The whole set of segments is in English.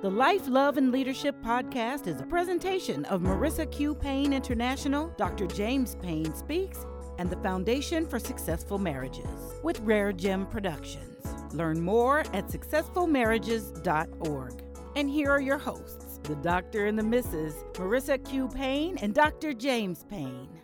The Life, Love, and Leadership podcast is a presentation of Marissa Q. Payne International, Dr. James Payne Speaks, and the Foundation for Successful Marriages with Rare Gem Productions. Learn more at successfulmarriages.org. And here are your hosts, the Doctor and the Mrs. Marissa Q. Payne and Dr. James Payne.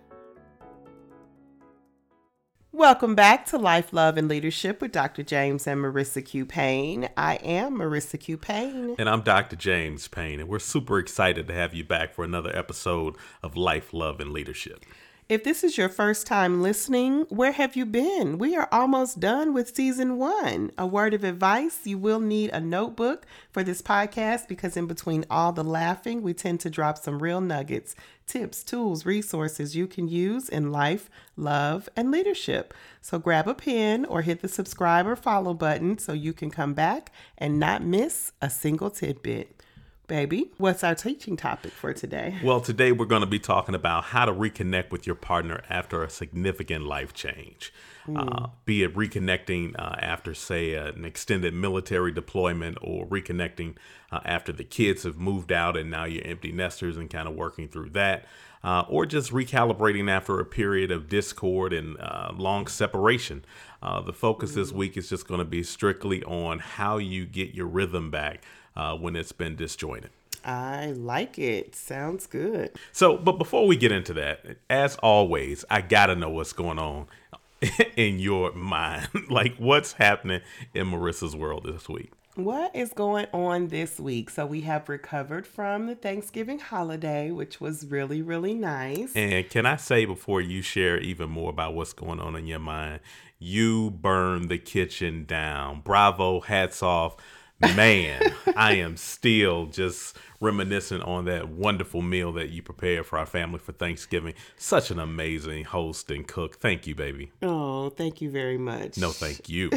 Welcome back to Life, Love, and Leadership with Dr. James and Marissa Q. Payne. I am Marissa Q. Payne. And I'm Dr. James Payne, and we're super excited to have you back for another episode of Life, Love, and Leadership. If this is your first time listening, where have you been? We are almost done with season one. A word of advice you will need a notebook for this podcast because, in between all the laughing, we tend to drop some real nuggets, tips, tools, resources you can use in life, love, and leadership. So grab a pen or hit the subscribe or follow button so you can come back and not miss a single tidbit. Baby, what's our teaching topic for today? Well, today we're going to be talking about how to reconnect with your partner after a significant life change. Mm. Uh, be it reconnecting uh, after, say, an extended military deployment or reconnecting uh, after the kids have moved out and now you're empty nesters and kind of working through that. Uh, or just recalibrating after a period of discord and uh, long separation. Uh, the focus mm. this week is just going to be strictly on how you get your rhythm back uh, when it's been disjointed. I like it. Sounds good. So, but before we get into that, as always, I got to know what's going on in your mind. like, what's happening in Marissa's world this week? What is going on this week? So, we have recovered from the Thanksgiving holiday, which was really, really nice. And can I say, before you share even more about what's going on in your mind, you burned the kitchen down. Bravo, hats off man, I am still just reminiscent on that wonderful meal that you prepared for our family for Thanksgiving. Such an amazing host and cook. Thank you, baby. Oh, thank you very much. No, thank you.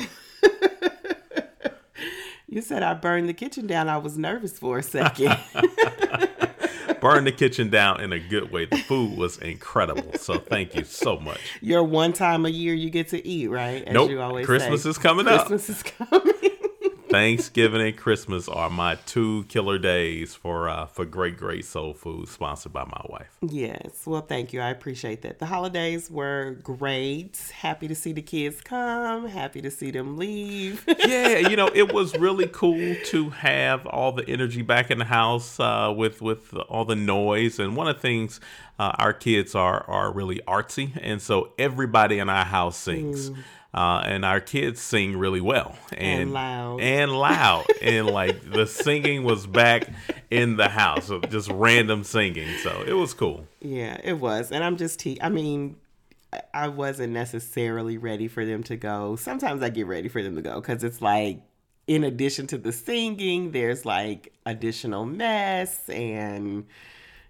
you said I burned the kitchen down. I was nervous for a second. burn the kitchen down in a good way. The food was incredible. So thank you so much. Your one time a year you get to eat, right? As nope. Christmas say. is coming Christmas up. Christmas is coming. Thanksgiving and Christmas are my two killer days for uh, for great great soul food sponsored by my wife. Yes, well, thank you. I appreciate that. The holidays were great. Happy to see the kids come. Happy to see them leave. yeah, you know, it was really cool to have all the energy back in the house uh, with with all the noise. And one of the things uh, our kids are are really artsy, and so everybody in our house sings. Mm. Uh, and our kids sing really well. And, and loud. and loud. And like the singing was back in the house of just random singing. So it was cool. Yeah it was. And i'm just te- i mean i wasn't necessarily ready for them to go. Sometimes i get ready for them to go because it's like in addition to the singing there's like additional mess and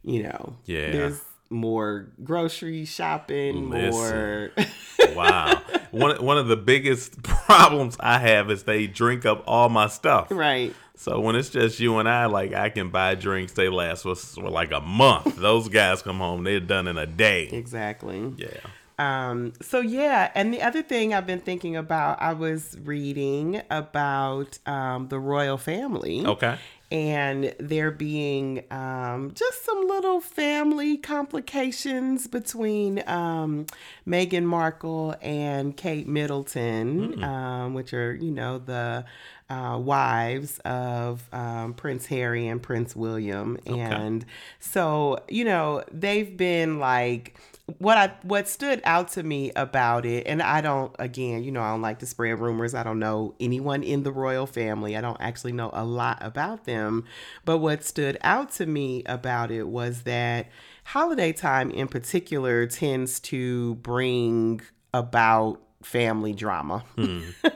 you know yeah. there's more grocery shopping Listen. more wow one one of the biggest problems I have is they drink up all my stuff. Right. So when it's just you and I, like I can buy drinks, they last for, for like a month. Those guys come home, they're done in a day. Exactly. Yeah. Um, so yeah, and the other thing I've been thinking about, I was reading about um, the royal family. Okay and there being um, just some little family complications between um, Meghan Markle and Kate Middleton, mm. um, which are, you know, the uh, wives of um, Prince Harry and Prince William. Okay. And so, you know, they've been like, what I what stood out to me about it, and I don't again, you know, I don't like to spread rumors. I don't know anyone in the royal family. I don't actually know a lot about them. But what stood out to me about it was that holiday time in particular tends to bring about family drama. Hmm.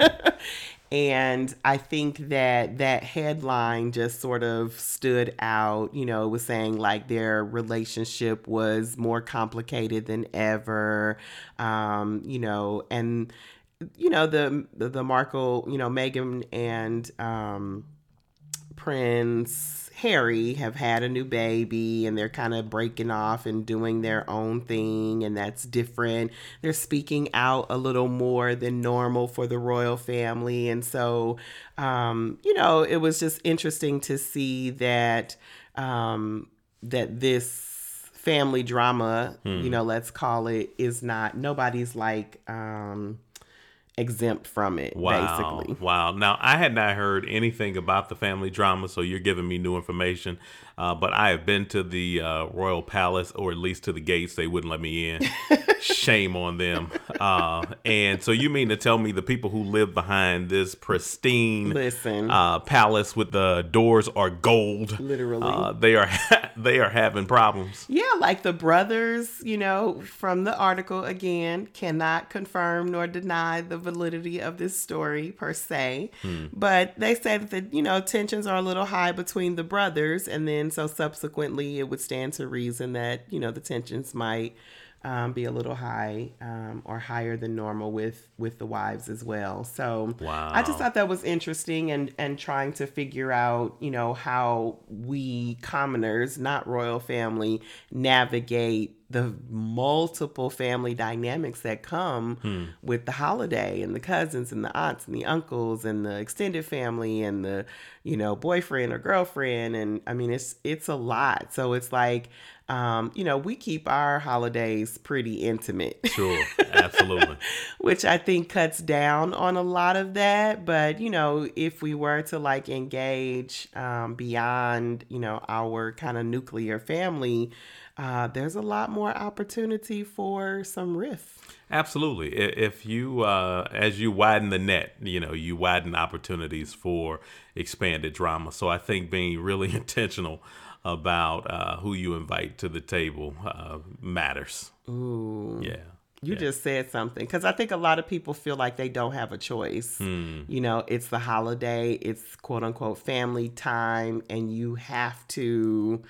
And I think that that headline just sort of stood out. You know, it was saying like their relationship was more complicated than ever. Um, you know, and you know the the, Markle, you know, Meghan and um, Prince Harry have had a new baby and they're kind of breaking off and doing their own thing, and that's different. They're speaking out a little more than normal for the royal family. And so, um, you know, it was just interesting to see that um, that this family drama, you know, let's call it, is not nobody's like um exempt from it Wow. basically. Wow. Now, I had not heard anything about the family drama, so you're giving me new information. Uh, but I have been to the uh, Royal Palace, or at least to the gates. They wouldn't let me in. Shame on them. Uh, and so you mean to tell me the people who live behind this pristine Listen. uh, palace with the doors are gold? Literally. Uh, they are they are having problems. Yeah, like the brothers, you know, from the article again, cannot confirm nor deny the validity of this story per se. But they said that, the, you know, tensions are a little high between the brothers. And then so subsequently, it would stand to reason that, you know, the tensions might. Um, be a little high um, or higher than normal with with the wives as well. So I just thought that was interesting and and trying to figure out you know how we commoners, not royal family, navigate the multiple family dynamics that come with the holiday and the cousins and the aunts and the uncles and the extended family and the you know boyfriend or girlfriend and I mean it's it's a lot. So it's like um, you know we keep our holidays pretty intimate. Sure, absolutely. which I think cuts down on a lot of that. But you know, if we were to like engage um, beyond, you know, our kind of nuclear family, uh, there's a lot more opportunity for some riff. Absolutely. If you, uh, as you widen the net, you know, you widen opportunities for expanded drama. So I think being really intentional about uh, who you invite to the table uh, matters. Ooh. Yeah. You Yeah. just said something because I think a lot of people feel like they don't have a choice. Hmm. You know, it's the holiday, it's quote unquote family time, and you have to,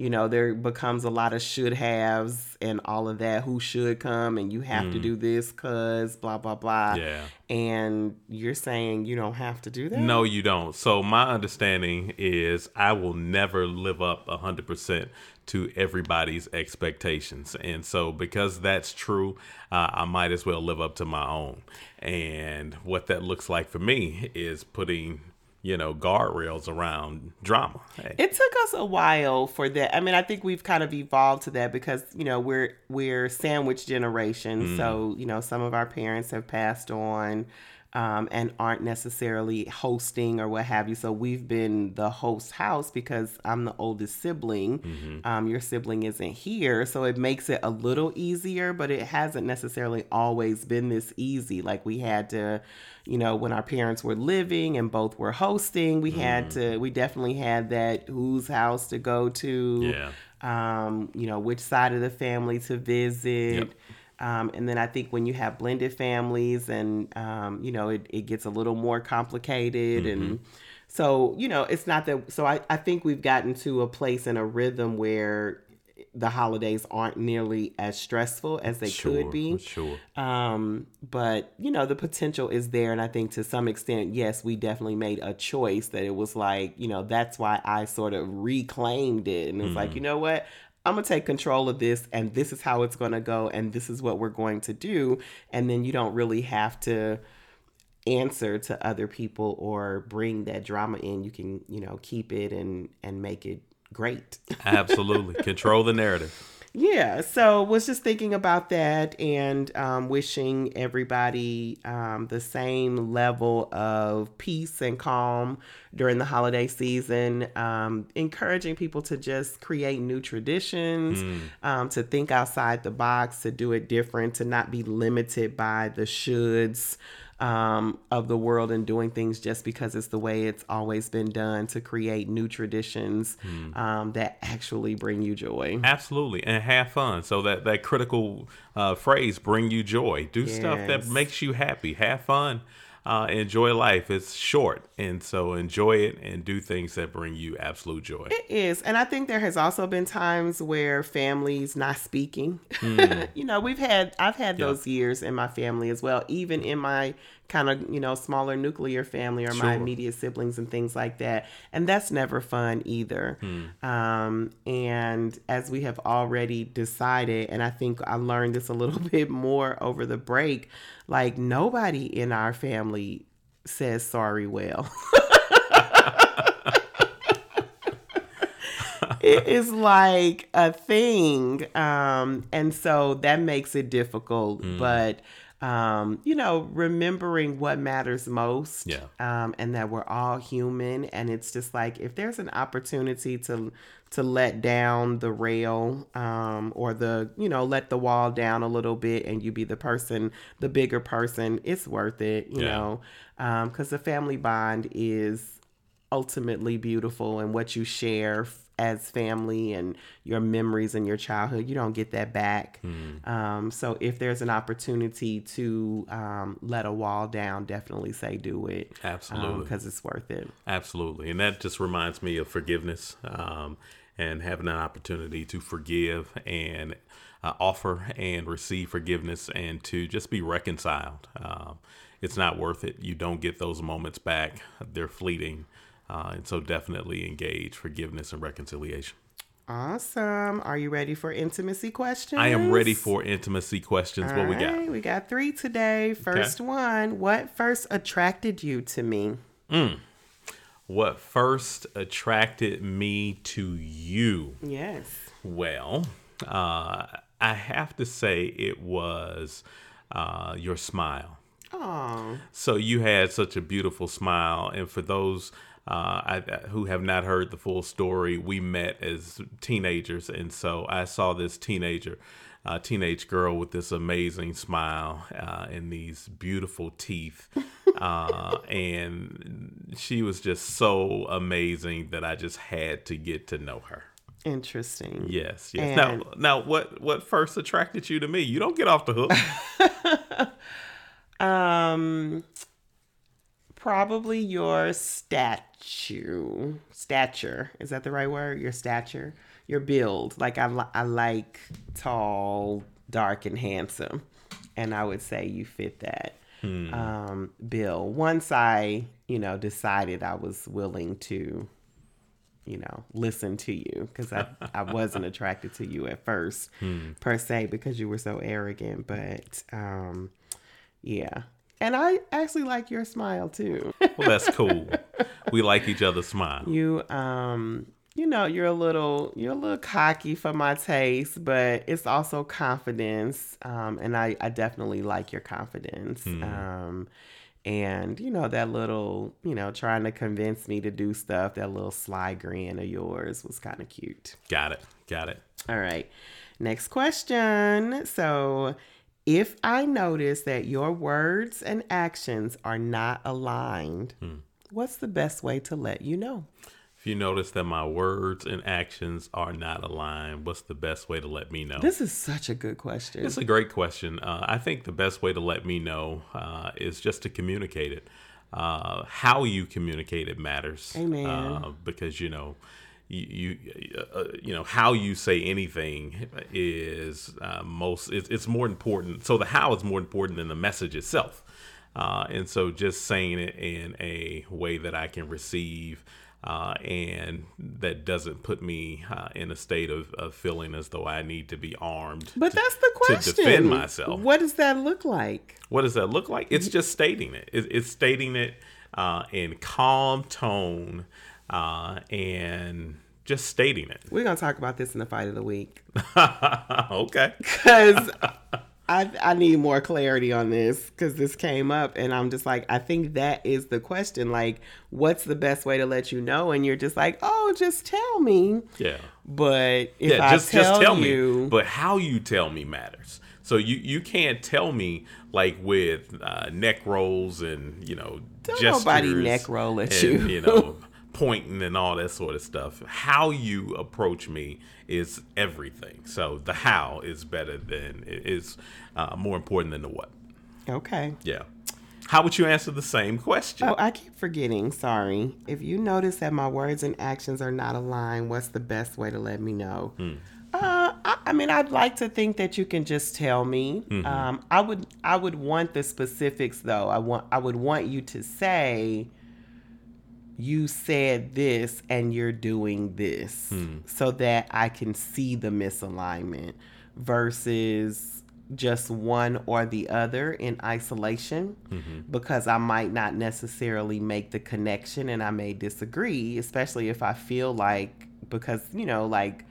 you know, there becomes a lot of should haves and all of that. Who should come and you have to do this because blah, blah, blah. Yeah. And you're saying you don't have to do that? No, you don't. So my understanding is I will never live up 100% to everybody's expectations. And so because that's true, uh, I might as well live up to my own. And what that looks like for me is putting, you know, guardrails around drama. Hey, It took us a while for that. I mean, I think we've kind of evolved to that because you know we're we're sandwich generation. So mm. you know, some of our parents have passed on. Um, and aren't necessarily hosting or what have you. So we've been the host house because I'm the oldest sibling. Um, your sibling isn't here, so it makes it a little easier, but it hasn't necessarily always been this easy. Like we had to, you know, when our parents were living and both were hosting, we had to, we definitely had that whose house to go to, Yeah. um, you know, which side of the family to visit. Yep. Um, and then I think when you have blended families and, um, you know, it, it gets a little more complicated. And so, you know, it's not that, so I, I think we've gotten to a place in a rhythm where the holidays aren't nearly as stressful as they sure, could be. Sure. Um, but you know, the potential is there, and I think to some extent, yes, we definitely made a choice that it was like, you know, that's why I sort of reclaimed it, and it's like, you know what, I'm gonna take control of this, and this is how it's gonna go, and this is what we're going to do, and then you don't really have to answer to other people or bring that drama in. You can, you know, keep it and and make it great. Absolutely. Control the narrative. Yeah, so was just thinking about that and um, wishing everybody um, the same level of peace and calm during the holiday season. Um, encouraging people to just create new traditions, um, to think outside the box, to do it different, to not be limited by the shoulds um, of the world and doing things just because it's the way it's always been done to create new traditions um, that actually bring you joy. Absolutely, and have fun. So that that critical uh, phrase, "bring you joy." Do stuff that makes you happy. Have fun. Uh, enjoy life. It's short, and so enjoy it and do things that bring you absolute joy. It is. And I think there has also been times where families not speaking. you know, we've had I've had Yeah. those years in my family as well, even in my kind of, you know, smaller nuclear family or my immediate siblings and things like that. And that's never fun either. Um, and as we have already decided, and I think I learned this a little bit more over the break, like nobody in our family says sorry well. it is like a thing um and so that makes it difficult but um you know remembering what matters most Yeah. um and that we're all human and it's just like if there's an opportunity to to let down the rail um or the you know let the wall down a little bit and you be the person the bigger person it's worth it you Yeah. know um because the family bond is ultimately beautiful and what you share f- as family and your memories in your childhood you don't get that back um, so if there's an opportunity to um, let a wall down definitely say do it Absolutely. because it's worth it Absolutely. And that just reminds me of forgiveness um, and having an opportunity to forgive and uh, offer and receive forgiveness and to just be reconciled. Um, it's not worth it. You don't get those moments back, they're fleeting. Uh, and so definitely engage forgiveness and reconciliation. awesome are you ready for intimacy questions I am ready for intimacy questions. what we got? We got three today first one what first attracted you to me What first attracted me to you? yes Well, uh, I have to say it was uh, your smile. oh So you had such a beautiful smile, and for those uh, I, who have not heard the full story, we met as teenagers, and so I saw this teenager, uh, teenage girl with this amazing smile uh, and these beautiful teeth, uh, and she was just so amazing that I just had to get to know her. interesting Yes, yes. And- now, now, what what first attracted you to me? You don't get off the hook. Um, probably your statue, stature. Is that the right word? Your stature, your build. Like I, li- I like tall, dark, and handsome, and I would say you fit that. Um, bill. Once I, you know, decided I was willing to, you know, listen to you because I, I wasn't attracted to you at first, per se, because you were so arrogant. But um, yeah. And I actually like your smile too. well, that's cool. We like each other's smile. you um you know, you're a little you're a little cocky for my taste, but it's also confidence. Um and I I definitely like your confidence. Um and you know that little, you know, trying to convince me to do stuff, that little sly grin of yours was kind of cute. Got it. Got it. All right. Next question. So, if I notice that your words and actions are not aligned, what's the best way to let you know? If you notice that my words and actions are not aligned, what's the best way to let me know? This is such a good question. It's a great question. Uh, I think the best way to let me know uh, is just to communicate it. Uh, how you communicate it matters. Amen. Uh, because you know, you you, uh, you know how you say anything is uh, most. It's, it's more important. So the how is more important than the message itself. Uh, and so just saying it in a way that I can receive. Uh, and that doesn't put me uh, in a state of, of feeling as though I need to be armed but that's the question. to defend myself. What does that look like? What does that look like? It's just stating it. It- It's stating it uh, in calm tone uh, and just stating it. We're going to talk about this in the fight of the week okay. because I, I need more clarity on this because this came up and I'm just like, I think that is the question. Like, what's the best way to let you know? And you're just like, oh, just tell me. Yeah. But if Yeah. I just tell, just tell you, me. But how you tell me matters. So you you can't tell me like with uh, neck rolls and you know Don't gestures nobody neck roll at and, you. you know pointing and all that sort of stuff. How you approach me is everything. So the how is better than is uh, more important than the what. okay. Yeah. How would you answer the same question? Oh, I keep forgetting. Sorry. If you notice that my words and actions are not aligned, what's the best way to let me know? Hmm. Uh, I, I mean, I'd like to think that you can just tell me. Um, I would, I would want the specifics though. I want, I would want you to say, you said this and you're doing this, hmm. so that I can see the misalignment versus just one or the other in isolation mm-hmm. because I might not necessarily make the connection and I may disagree, especially if I feel like, because, you know, like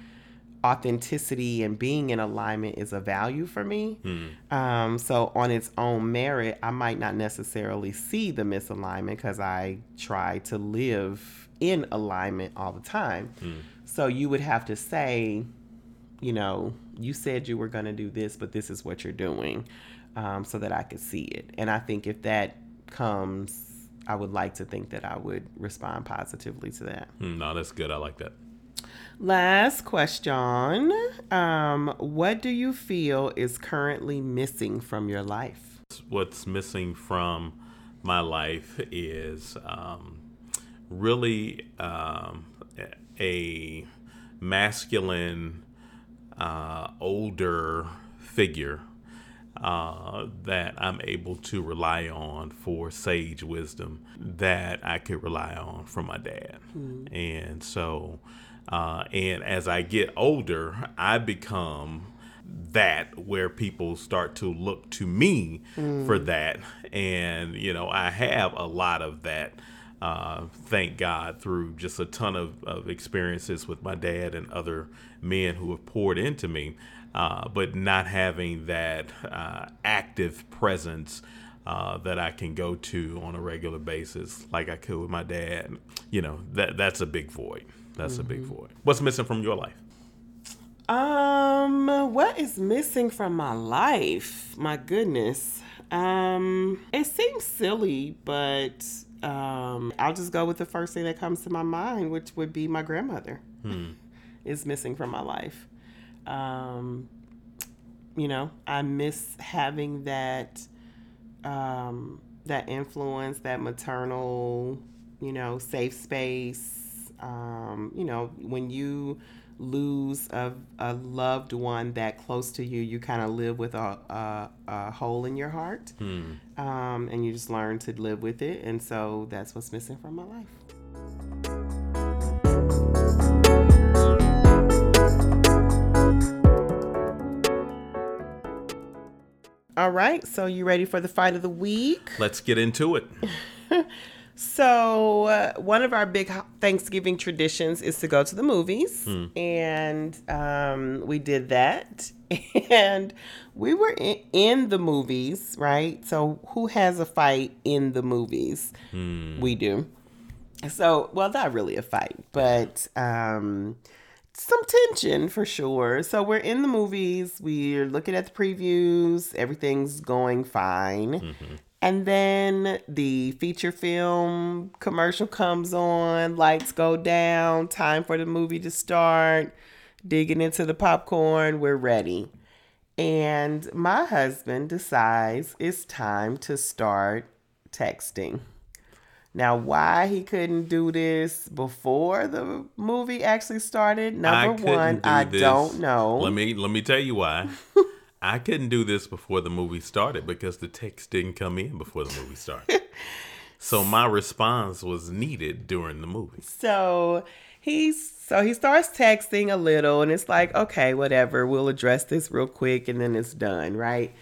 authenticity and being in alignment is a value for me. Um, so, on its own merit, I might not necessarily see the misalignment because I try to live in alignment all the time. So, you would have to say, you know, you said you were going to do this, but this is what you're doing um, so that I could see it. And I think if that comes, I would like to think that I would respond positively to that. Hmm, no, that's good. I like that. Last question. Um, what do you feel is currently missing from your life? What's missing from my life is um, really um, a masculine, uh, older figure uh, that I'm able to rely on for sage wisdom that I could rely on from my dad. And so, uh, and as I get older, I become that where people start to look to me for that. And, you know, I have a lot of that. Uh, thank God through just a ton of, of experiences with my dad and other men who have poured into me uh, but not having that uh, active presence uh, that I can go to on a regular basis, like I could with my dad. You know, that that's a big void. That's a big void. What's missing from your life? Um, what is missing from my life? My goodness. Um, it seems silly, but um, I'll just go with the first thing that comes to my mind, which would be my grandmother. Is missing from my life. Um, you know, I miss having that um, that influence, that maternal, you know, safe space. Um, you know, when you lose a, a loved one that close to you, you kind of live with a, a, a hole in your heart. Um, and you just learn to live with it. And so that's what's missing from my life. All right, so you ready for the fight of the week? Let's get into it. So, uh, one of our big Thanksgiving traditions is to go to the movies. And um, we did that. And we were in, in the movies, right? So, who has a fight in the movies? We do. So, well, not really a fight, but um, some tension for sure. So, we're in the movies, we're looking at the previews, everything's going fine. Mm-hmm. And then the feature film commercial comes on, lights go down, time for the movie to start, digging into the popcorn, we're ready. And my husband decides it's time to start texting. Now, why he couldn't do this before the movie actually started, number couldn't one, do I this. don't know. Let me let me tell you why. I couldn't do this before the movie started because the text didn't come in before the movie started. so my response was needed during the movie. So he's so he starts texting a little and it's like, okay, whatever, we'll address this real quick and then it's done, right?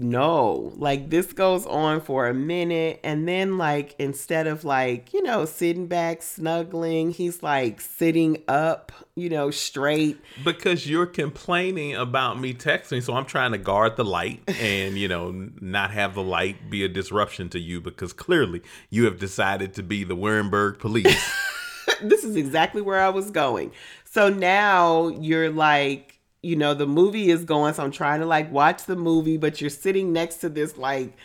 No, like this goes on for a minute and then like instead of like, you know, sitting back snuggling, he's like sitting up, you know, straight. Because you're complaining about me texting, so I'm trying to guard the light and, you know, not have the light be a disruption to you because clearly you have decided to be the Wurrenberg police. this is exactly where I was going. So now you're like, you know, the movie is going, so I'm trying to like watch the movie, but you're sitting next to this like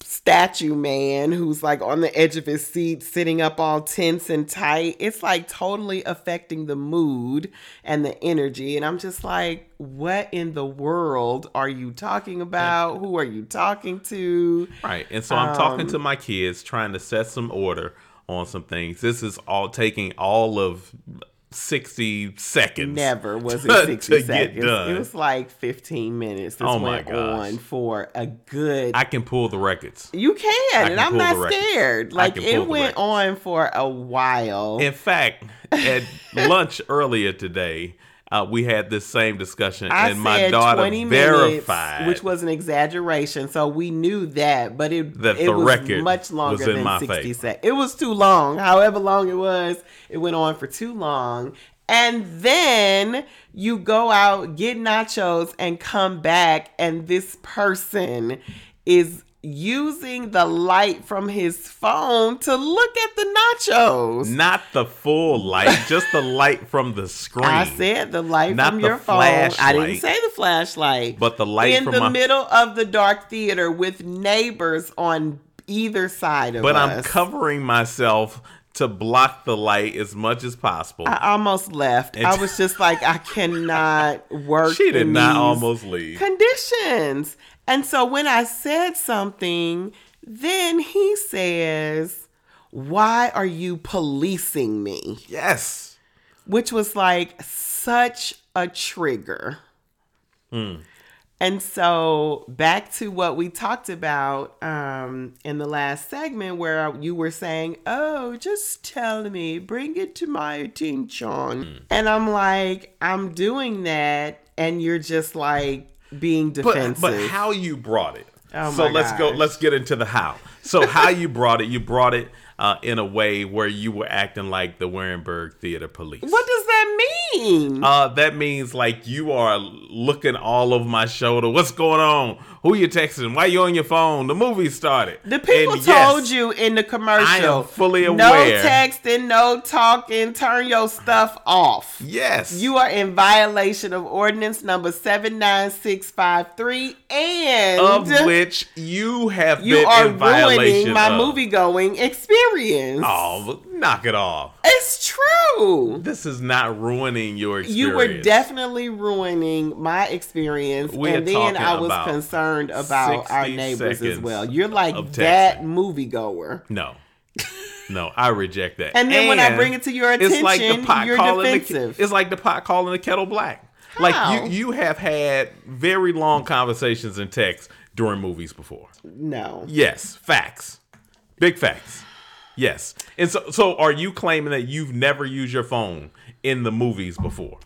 statue man who's like on the edge of his seat, sitting up all tense and tight. It's like totally affecting the mood and the energy. And I'm just like, what in the world are you talking about? Who are you talking to? right. And so I'm talking Um, to my kids, trying to set some order on some things. This is all taking all of 60 seconds. Never was it 60 to get seconds. It was like 15 minutes. This Oh my went gosh. on for a good. I can pull the records. you can, can and I'm not scared. Like it went records. on for a while. In fact, at lunch earlier today, uh, we had this same discussion, I and my daughter 20 verified minutes, which was an exaggeration. So we knew that, but it That it was much longer was in than my 60 seconds. It was too long. However long it was, it went on for too long. And then you go out, get nachos, and come back, and this person is using the light from his phone to look at the nachos. not the full light, just the light from the screen. I said the light Not from the your phone. I didn't say the flashlight. But the light in from the my- middle of the dark theater with neighbors on either side of but us. I'm covering myself to block the light as much as possible. I almost left. I was just like, I cannot work. she did not almost leave. conditions. And so when I said something, then he says, "Why are you policing me?" yes. which was like such a trigger. And so back to what we talked about um, in the last segment, where you were saying, "Oh, just tell me, bring it to my attention," and I'm like, "I'm doing that," and you're just like being But, defensive. but how you brought it. Oh so let's go. Let's get into the how. So how you brought it? You brought it uh, in a way where you were acting like the Warenberg Theater Police. what does that mean? Uh, that means like you are looking all over my shoulder. What's going on? Who you texting? Why you on your phone? The movie started. The people And told yes, you in the commercial. I am fully aware. No texting, no talking. Turn your stuff off. Yes. You are in violation of ordinance number seven nine six five three, and of which you have you been are ruining my of. movie going experience. Oh, knock it off. It's true. This is not ruining your experience. You were definitely ruining my experience, We and then I was about concerned about our neighbors as well. You're like that moviegoer. No. No, I reject that. And then when I bring it to your it's like the attention, pot you're calling defensive. The, it's like the pot calling the kettle black. How? Like you, you have had very long conversations in text during movies before. No. Yes, facts, big facts. Yes, and so so are you claiming that you've never used your phone in the movies before?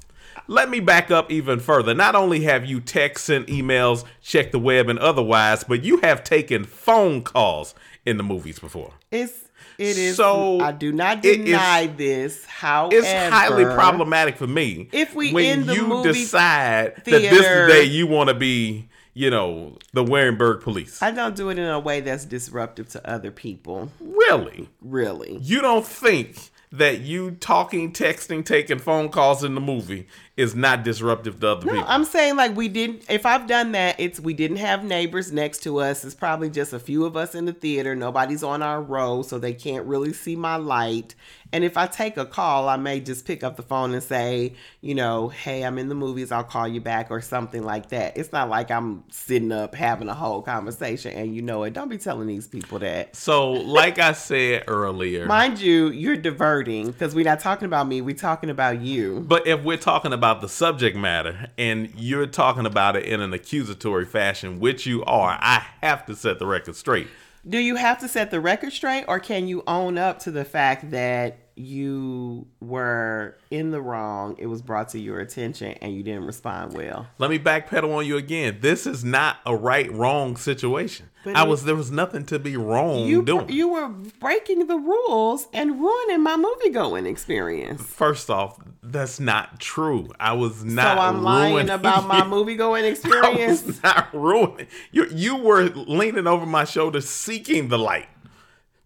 Let me back up even further. Not only have you text, sent emails, checked the web, and otherwise, but you have taken phone calls in the movies before. It's it is So, I do not it is- deny this. However, It's highly problematic for me If we when you movie decide that this is the day you want to be, you know, the Warenberg police. I don't do it in a way that's disruptive to other people. really? Really. You don't think that you talking, texting, taking phone calls in the movie is not disruptive to other No, people? I'm saying like we didn't. If I've done that, it's we didn't have neighbors next to us. It's probably just a few of us in the theater. Nobody's on our row, so they can't really see my light. And if I take a call, I may just pick up the phone and say, you know, hey, I'm in the movies. I'll call you back or something like that. It's not like I'm sitting up having a whole conversation and you know it. Don't be telling these people that. so, like I said earlier, Mind you, you're diverting because we're not talking about me. We're talking about you. But if we're talking about the subject matter and you're talking about it in an accusatory fashion, which you are, I have to set the record straight. Do you have to set the record straight, or can you own up to the fact that you were in the wrong? It was brought to your attention, and you didn't respond well. Let me backpedal on you again. This is not a right wrong situation. But I was there was nothing to be wrong You doing. you were breaking the rules and ruining my movie going experience. First off, that's not true. I was not. so I'm lying about my movie going I experience. was not ruining. You you were leaning over my shoulder, seeking the light,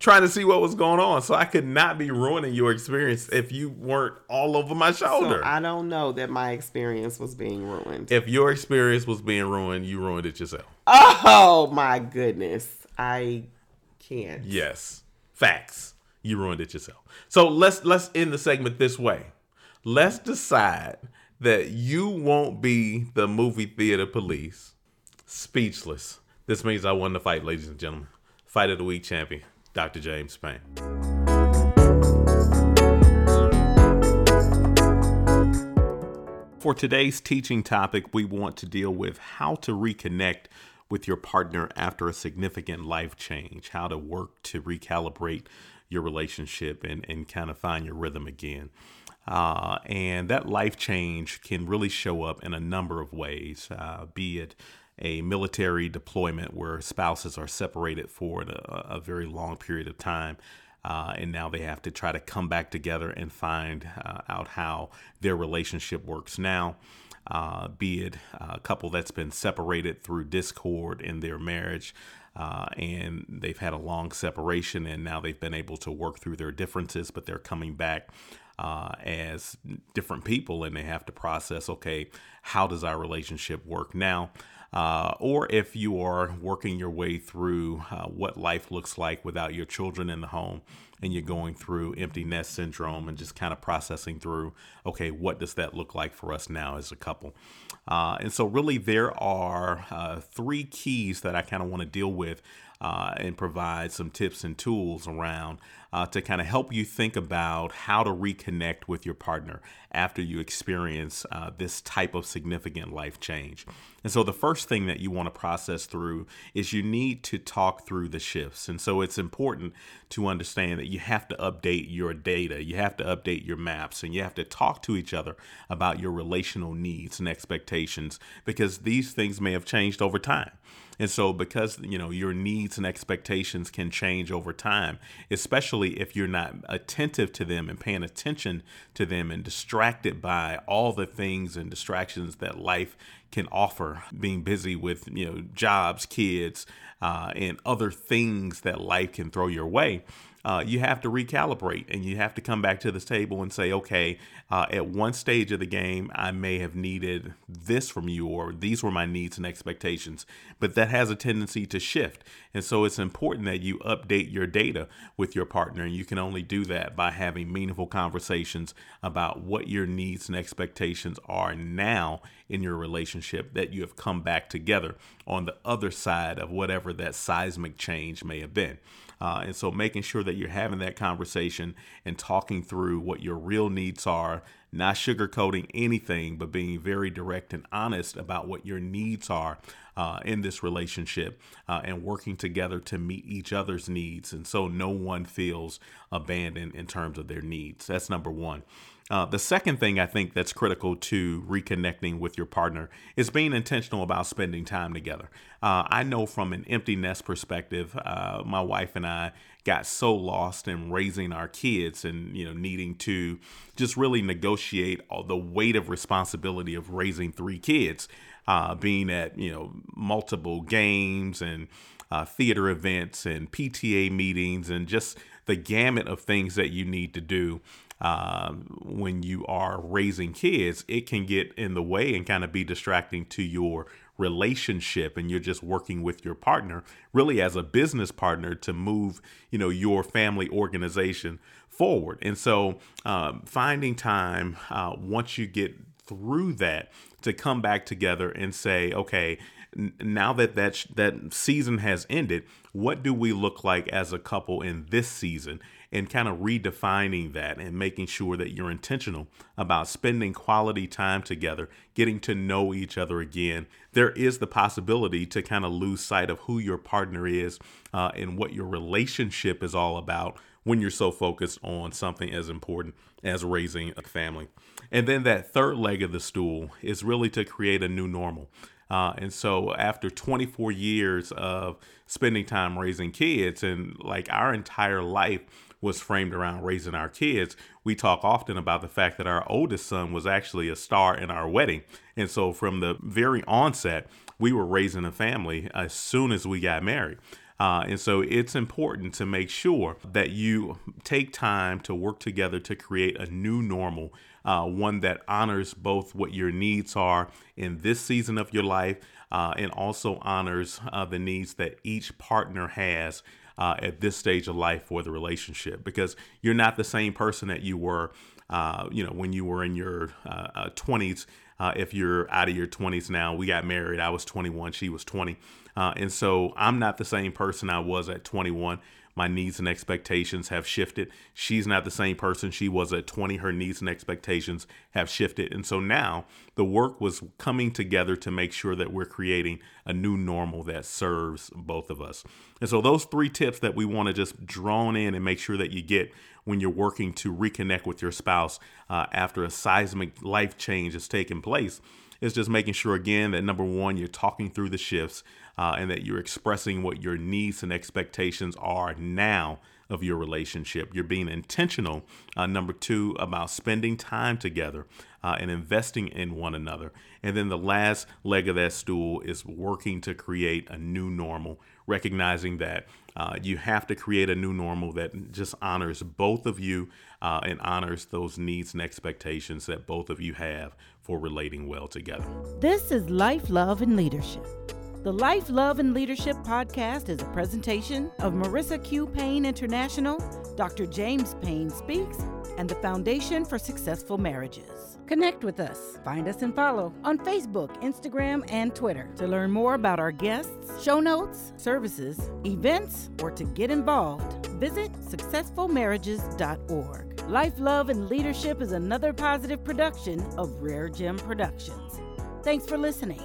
trying to see what was going on. So I could not be ruining your experience if you weren't all over my shoulder. So I don't know that my experience was being ruined. if your experience was being ruined, you ruined it yourself. oh my goodness, I can't. Yes, facts. You ruined it yourself. So let's let's end the segment this way. Let's decide that you won't be the movie theater police. Speechless. This means I won the fight, ladies and gentlemen. Fight of the week champion, Dr. James Payne. For today's teaching topic, we want to deal with how to reconnect with your partner after a significant life change, how to work to recalibrate your relationship and, and kind of find your rhythm again. Uh, and that life change can really show up in a number of ways, uh, be it a military deployment where spouses are separated for a, a very long period of time. Uh, and now they have to try to come back together and find uh, out how their relationship works now. Uh, be it a couple that's been separated through discord in their marriage, uh, and they've had a long separation, and now they've been able to work through their differences, but they're coming back uh, as different people, and they have to process okay, how does our relationship work now? Uh, or if you are working your way through uh, what life looks like without your children in the home and you're going through empty nest syndrome and just kind of processing through, okay, what does that look like for us now as a couple? Uh, and so, really, there are uh, three keys that I kind of want to deal with uh, and provide some tips and tools around uh, to kind of help you think about how to reconnect with your partner after you experience uh, this type of significant life change. And so, the first thing that you want to process through is you need to talk through the shifts. And so, it's important to understand that you have to update your data, you have to update your maps, and you have to talk to each other about your relational needs and expectations because these things may have changed over time. And so because you know your needs and expectations can change over time, especially if you're not attentive to them and paying attention to them and distracted by all the things and distractions that life can offer, being busy with you know jobs, kids, uh, and other things that life can throw your way uh, you have to recalibrate and you have to come back to this table and say, okay, uh, at one stage of the game, I may have needed this from you, or these were my needs and expectations, but that has a tendency to shift. And so it's important that you update your data with your partner. And you can only do that by having meaningful conversations about what your needs and expectations are now in your relationship that you have come back together on the other side of whatever that seismic change may have been. Uh, and so making sure that you're having that conversation and talking through what your real needs are, not sugarcoating anything, but being very direct and honest about what your needs are uh, in this relationship uh, and working together to meet each other's needs. And so no one feels abandoned in terms of their needs. That's number one. Uh, the second thing I think that's critical to reconnecting with your partner is being intentional about spending time together. Uh, I know from an empty nest perspective, uh, my wife and I got so lost in raising our kids and you know needing to just really negotiate all the weight of responsibility of raising three kids, uh, being at you know multiple games and uh, theater events and PTA meetings and just the gamut of things that you need to do um, when you are raising kids, it can get in the way and kind of be distracting to your relationship and you're just working with your partner really as a business partner to move you know your family organization forward and so um, finding time uh, once you get through that to come back together and say okay now that that sh- that season has ended, what do we look like as a couple in this season? And kind of redefining that and making sure that you're intentional about spending quality time together, getting to know each other again. There is the possibility to kind of lose sight of who your partner is uh, and what your relationship is all about when you're so focused on something as important as raising a family. And then that third leg of the stool is really to create a new normal. Uh, and so after 24 years of spending time raising kids and like our entire life was framed around raising our kids, we talk often about the fact that our oldest son was actually a star in our wedding. And so from the very onset, we were raising a family as soon as we got married. Uh, and so it's important to make sure that you take time to work together to create a new normal, uh, one that honors both what your needs are in this season of your life uh, and also honors uh, the needs that each partner has. Uh, at this stage of life for the relationship, because you're not the same person that you were, uh, you know, when you were in your 20s uh, if you're out of your 20s now. We got married. I was 21, she was 20. Uh, and so I'm not the same person I was at 21, My needs and expectations have shifted. She's not the same person she was at 20. Her needs and expectations have shifted. And so now the work was coming together to make sure that we're creating a new normal that serves both of us. And so those three tips that we want to just drone in and make sure that you get when you're working to reconnect with your spouse uh, after a seismic life change has taken place is just making sure again that number one you're talking through the shifts uh, and that you're expressing what your needs and expectations are now of your relationship. You're being intentional, uh, number two, about spending time together uh, and investing in one another. And then the last leg of that stool is working to create a new normal, recognizing that uh, you have to create a new normal that just honors both of you uh, and honors those needs and expectations that both of you have for relating well together. This is Life, Love, and Leadership. The Life, Love, and Leadership podcast is a presentation of Marissa Q. Payne International, Dr. James Payne Speaks, and the Foundation for Successful Marriages. Connect with us. Find us and follow on Facebook, Instagram, and Twitter. To learn more about our guests, show notes, services, events, or to get involved, visit successfulmarriages.org. Life, Love, and Leadership is another positive production of Rare Gem Productions. Thanks for listening.